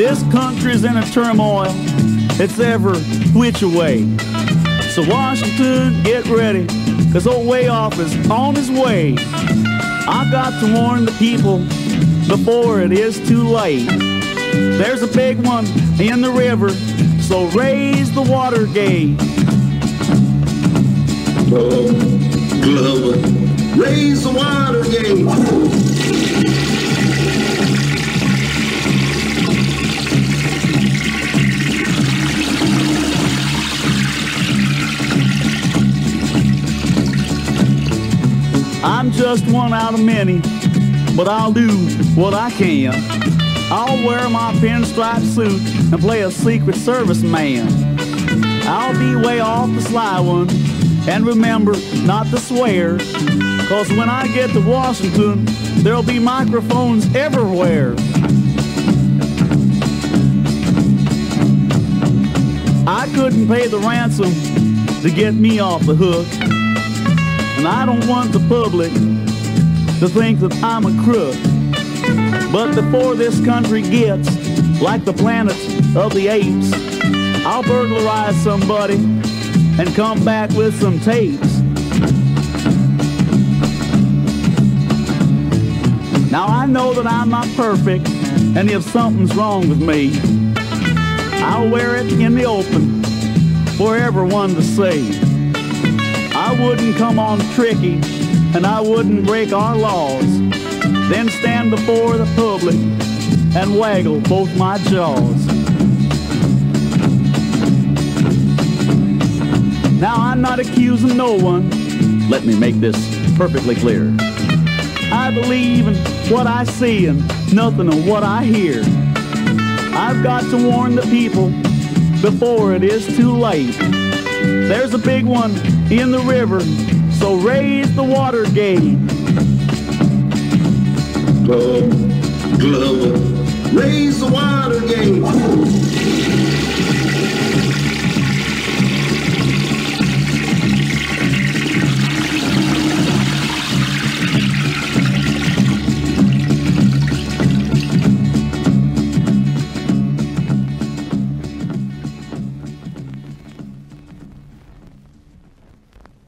This country's in a turmoil. It's ever which way. So Washington, get ready, cause old Wayoff is on his way. I've got to warn the people before it is too late. There's a big one in the river, so raise the Watergate. Glover, raise the Watergate. Just one out of many, but I'll do what I can. I'll wear my pinstripe suit and play a Secret Service man. I'll be Wayoff the sly one and remember not to swear. Cause when I get to Washington, there'll be microphones everywhere. I couldn't pay the ransom to get me off the hook. And I don't want the public to think that I'm a crook. But before this country gets like the planet of the apes, I'll burglarize somebody and come back with some tapes. Now I know that I'm not perfect, and if something's wrong with me, I'll wear it in the open for everyone to see. I wouldn't come on tricky, and I wouldn't break our laws, then stand before the public and waggle both my jaws. Now I'm not accusing no one. Let me make this perfectly clear. I believe in what I see and nothing of what I hear. I've got to warn the people before it is too late. There's a big one in the river, so raise the Watergate. Glover, raise the Watergate.